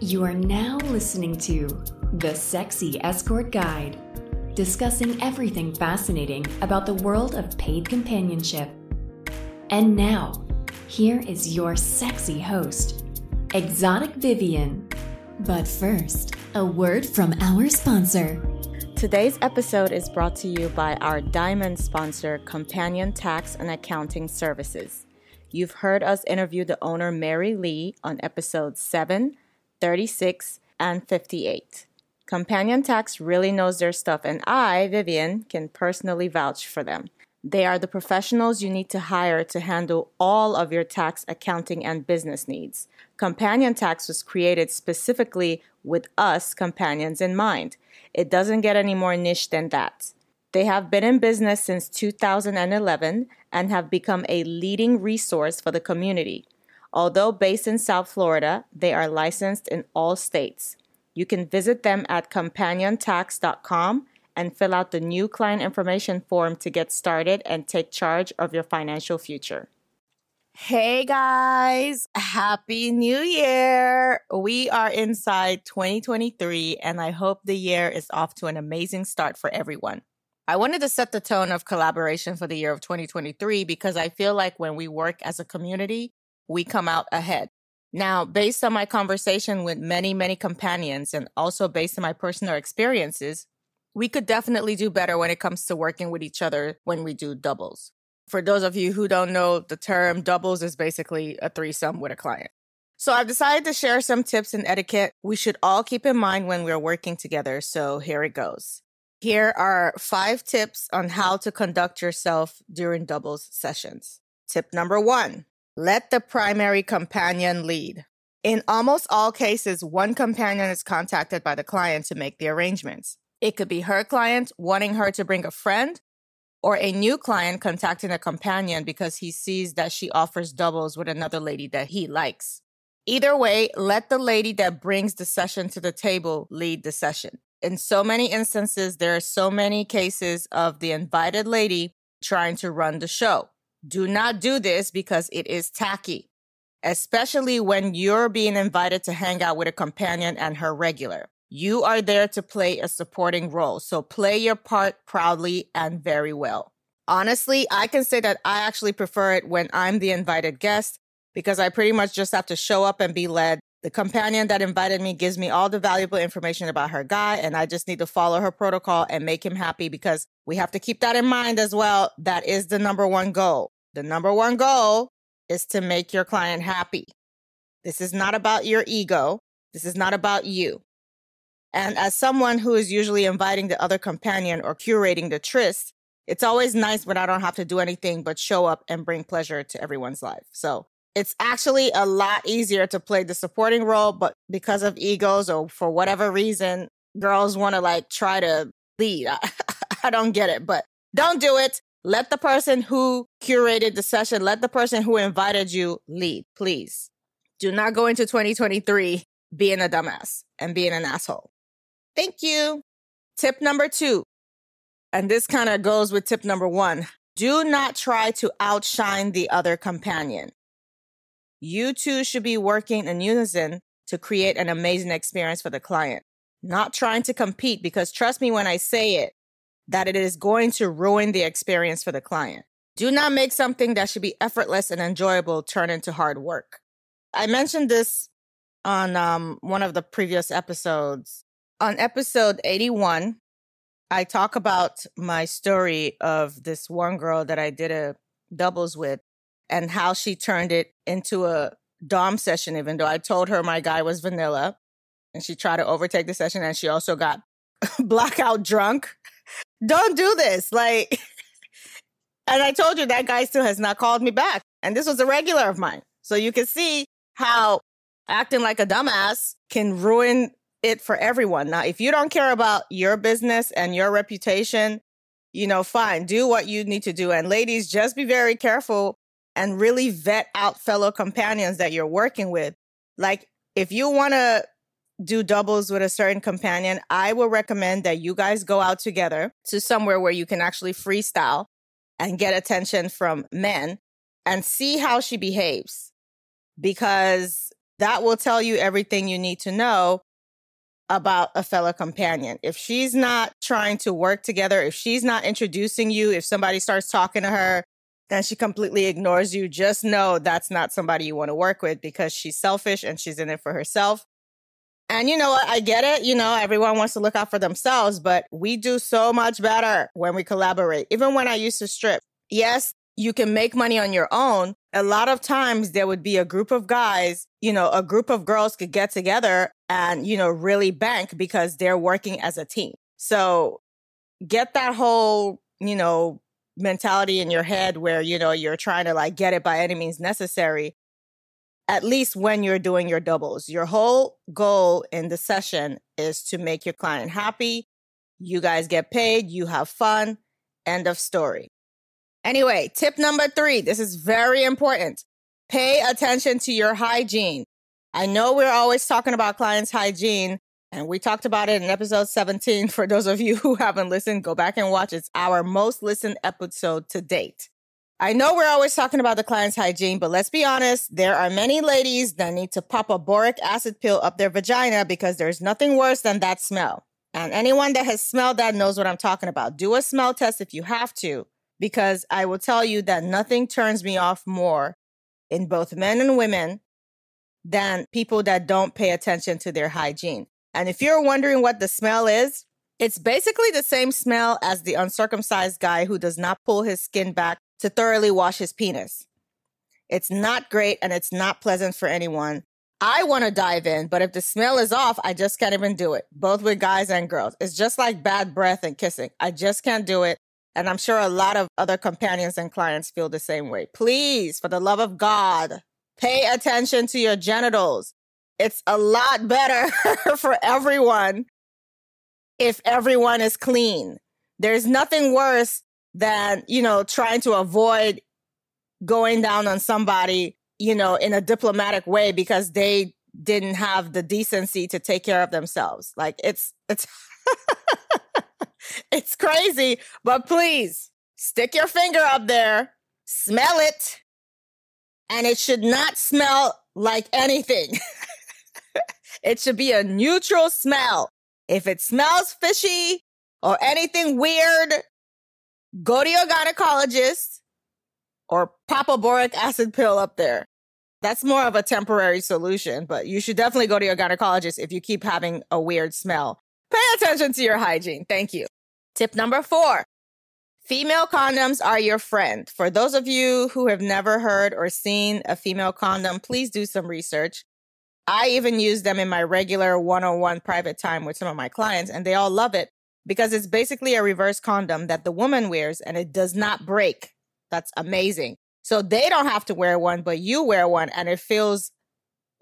You are now listening to The Sexy Escort Guide, discussing everything fascinating about the world of paid companionship. And now, here is your sexy host, Exotic Vivian. But first, a word from our sponsor. Today's episode is brought to you by our diamond sponsor, Companion Tax and Accounting Services. You've heard us interview the owner, Mary Lee, on episode 7, 36, and 58. Companion Tax really knows their stuff, and I, Vivian, can personally vouch for them. They are the professionals you need to hire to handle all of your tax, accounting, and business needs. Companion Tax was created specifically with us companions in mind. It doesn't get any more niche than that. They have been in business since 2011 and have become a leading resource for the community. Although based in South Florida, they are licensed in all states. You can visit them at companiontax.com and fill out the new client information form to get started and take charge of your financial future. Hey guys, happy new year. We are inside 2023 and I hope the year is off to an amazing start for everyone. I wanted to set the tone of collaboration for the year of 2023 because I feel like when we work as a community, we come out ahead. Now, based on my conversation with many, many companions and also based on my personal experiences, we could definitely do better when it comes to working with each other when we do doubles. For those of you who don't know the term, doubles is basically a threesome with a client. So I've decided to share some tips and etiquette we should all keep in mind when we're working together. So here it goes. Here are five tips on how to conduct yourself during doubles sessions. Tip number one let the primary companion lead. In almost all cases, one companion is contacted by the client to make the arrangements. It could be her client wanting her to bring a friend or a new client contacting a companion because he sees that she offers doubles with another lady that he likes. Either way, let the lady that brings the session to the table lead the session. In so many instances, there are so many cases of the invited lady trying to run the show. Do not do this because it is tacky, especially when you're being invited to hang out with a companion and her regular. You are there to play a supporting role, so play your part proudly and very well. Honestly, I can say that I actually prefer it when I'm the invited guest because I pretty much just have to show up and be led. The companion that invited me gives me all the valuable information about her guy, and I just need to follow her protocol and make him happy because we have to keep that in mind as well. That is the number one goal. The number one goal is to make your client happy. This is not about your ego. This is not about you. And as someone who is usually inviting the other companion or curating the tryst, it's always nice when I don't have to do anything but show up and bring pleasure to everyone's life. So it's actually a lot easier to play the supporting role, but because of egos or for whatever reason, girls want to like try to lead. I, I don't get it, but don't do it. Let the person who curated the session, let the person who invited you lead, please. Do not go into 2023 being a dumbass and being an asshole. Thank you. Tip number two, and this kind of goes with tip number one do not try to outshine the other companion. You two should be working in unison to create an amazing experience for the client, not trying to compete because trust me when I say it, that it is going to ruin the experience for the client. Do not make something that should be effortless and enjoyable turn into hard work. I mentioned this on um, one of the previous episodes. On episode 81, I talk about my story of this one girl that I did a doubles with and how she turned it into a Dom session, even though I told her my guy was vanilla. And she tried to overtake the session and she also got blackout drunk don't do this. Like, and I told you that guy still has not called me back. And this was a regular of mine. So you can see how acting like a dumbass can ruin it for everyone. Now, if you don't care about your business and your reputation, you know, fine, do what you need to do. And ladies, just be very careful and really vet out fellow companions that you're working with. Like, if you want to do doubles with a certain companion, I will recommend that you guys go out together to somewhere where you can actually freestyle and get attention from men and see how she behaves. Because that will tell you everything you need to know about a fellow companion. If she's not trying to work together, if she's not introducing you, if somebody starts talking to her, then she completely ignores you. Just know that's not somebody you want to work with because she's selfish and she's in it for herself. And you know what? I get it. You know, everyone wants to look out for themselves, but we do so much better when we collaborate. Even when I used to strip, yes, you can make money on your own. A lot of times there would be a group of guys, you know, a group of girls could get together and, you know, really bank because they're working as a team. So get that whole, you know, mentality in your head where, you know, you're trying to like get it by any means necessary. At least when you're doing your doubles, your whole goal in the session is to make your client happy. You guys get paid, you have fun. End of story. Anyway, tip number three this is very important. Pay attention to your hygiene. I know we're always talking about clients' hygiene, and we talked about it in episode 17. For those of you who haven't listened, go back and watch. It's our most listened episode to date. I know we're always talking about the client's hygiene, but let's be honest, there are many ladies that need to pop a boric acid pill up their vagina because there's nothing worse than that smell. And anyone that has smelled that knows what I'm talking about. Do a smell test if you have to because I will tell you that nothing turns me off more in both men and women than people that don't pay attention to their hygiene. And if you're wondering what the smell is, it's basically the same smell as the uncircumcised guy who does not pull his skin back to thoroughly wash his penis. It's not great and it's not pleasant for anyone. I want to dive in, but if the smell is off, I just can't even do it, both with guys and girls. It's just like bad breath and kissing. I just can't do it. And I'm sure a lot of other companions and clients feel the same way. Please, for the love of God, pay attention to your genitals. It's a lot better for everyone if everyone is clean. There's nothing worse than, you know, trying to avoid going down on somebody, you know, in a diplomatic way because they didn't have the decency to take care of themselves. Like it's, it's, it's crazy, but please stick your finger up there, smell it, and it should not smell like anything. it should be a neutral smell. If it smells fishy or anything weird, go to your gynecologist or pop a boric acid pill up there. That's more of a temporary solution, but you should definitely go to your gynecologist if you keep having a weird smell. Pay attention to your hygiene. Thank you. Tip number four female condoms are your friend. For those of you who have never heard or seen a female condom, please do some research. I even use them in my regular one on one private time with some of my clients, and they all love it because it's basically a reverse condom that the woman wears and it does not break. That's amazing. So they don't have to wear one, but you wear one, and it feels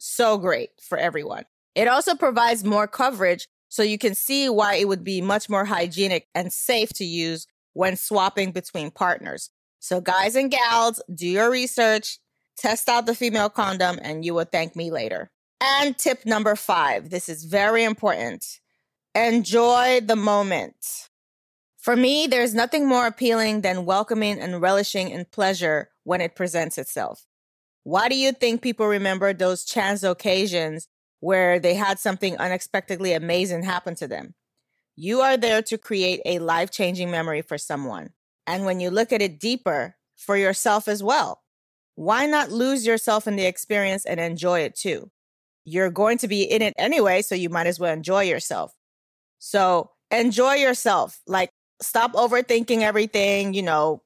so great for everyone. It also provides more coverage so you can see why it would be much more hygienic and safe to use when swapping between partners. So guys and gals, do your research, test out the female condom, and you will thank me later. And tip number five this is very important enjoy the moment. For me, there's nothing more appealing than welcoming and relishing in pleasure when it presents itself. Why do you think people remember those chance occasions where they had something unexpectedly amazing happen to them. You are there to create a life changing memory for someone. And when you look at it deeper, for yourself as well. Why not lose yourself in the experience and enjoy it too? You're going to be in it anyway, so you might as well enjoy yourself. So enjoy yourself. Like, stop overthinking everything. You know,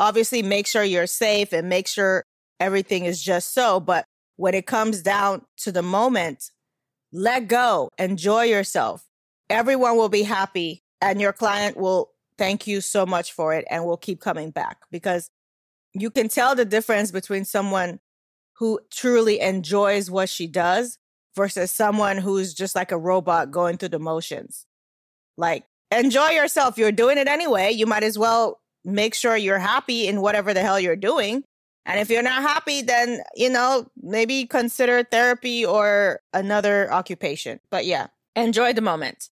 obviously make sure you're safe and make sure everything is just so. But when it comes down to the moment, let go, enjoy yourself. Everyone will be happy, and your client will thank you so much for it and will keep coming back because you can tell the difference between someone who truly enjoys what she does versus someone who's just like a robot going through the motions. Like, enjoy yourself. You're doing it anyway. You might as well make sure you're happy in whatever the hell you're doing. And if you're not happy, then, you know, maybe consider therapy or another occupation. But yeah, enjoy the moment.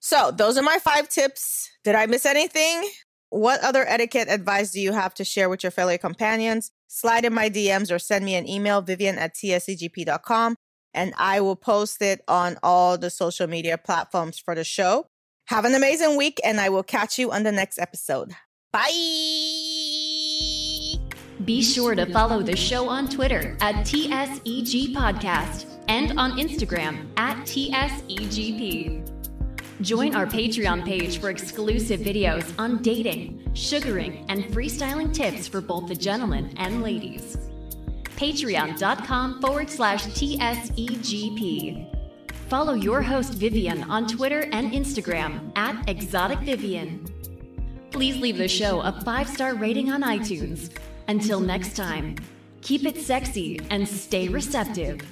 So those are my five tips. Did I miss anything? What other etiquette advice do you have to share with your fellow companions? Slide in my DMs or send me an email, vivian at tsegp.com. and I will post it on all the social media platforms for the show. Have an amazing week, and I will catch you on the next episode. Bye. Be sure to follow the show on Twitter at TSEG Podcast and on Instagram at TSEGP. Join our Patreon page for exclusive videos on dating, sugaring, and freestyling tips for both the gentlemen and ladies. Patreon.com forward slash TSEGP. Follow your host Vivian on Twitter and Instagram at Exotic Vivian. Please leave the show a five star rating on iTunes. Until next time, keep it sexy and stay receptive.